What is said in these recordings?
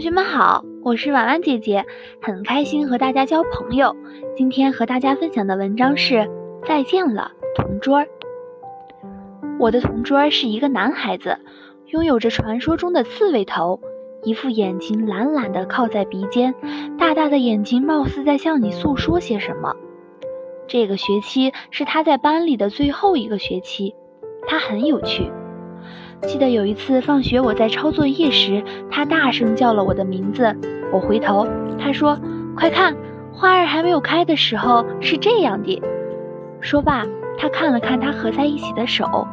同学们好，我是婉婉姐姐，很开心和大家交朋友。今天和大家分享的文章是《再见了，同桌》。我的同桌是一个男孩子，拥有着传说中的刺猬头，一副眼睛懒懒的靠在鼻尖，大大的眼睛貌似在向你诉说些什么。这个学期是他在班里的最后一个学期，他很有趣。记得有一次放学，我在抄作业时，他大声叫了我的名字。我回头，他说：“快看，花儿还没有开的时候是这样的。”说罢，他看了看他合在一起的手，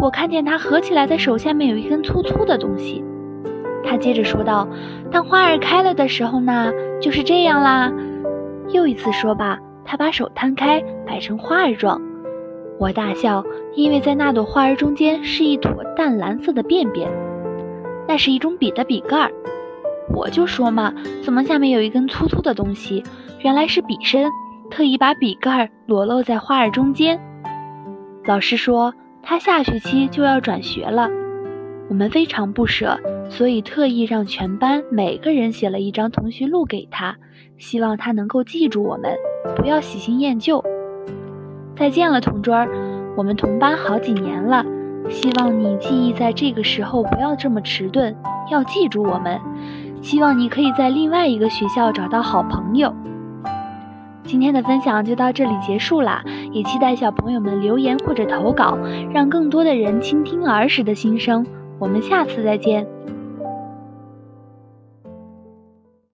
我看见他合起来的手下面有一根粗粗的东西。他接着说道：“当花儿开了的时候呢，就是这样啦。”又一次说罢，他把手摊开，摆成花儿状。我大笑，因为在那朵花儿中间是一坨淡蓝色的便便，那是一种笔的笔盖儿。我就说嘛，怎么下面有一根粗粗的东西？原来是笔身，特意把笔盖儿裸露在花儿中间。老师说他下学期就要转学了，我们非常不舍，所以特意让全班每个人写了一张同学录给他，希望他能够记住我们，不要喜新厌旧。再见了，同桌儿，我们同班好几年了。希望你记忆在这个时候不要这么迟钝，要记住我们。希望你可以在另外一个学校找到好朋友。今天的分享就到这里结束啦，也期待小朋友们留言或者投稿，让更多的人倾听儿时的心声。我们下次再见。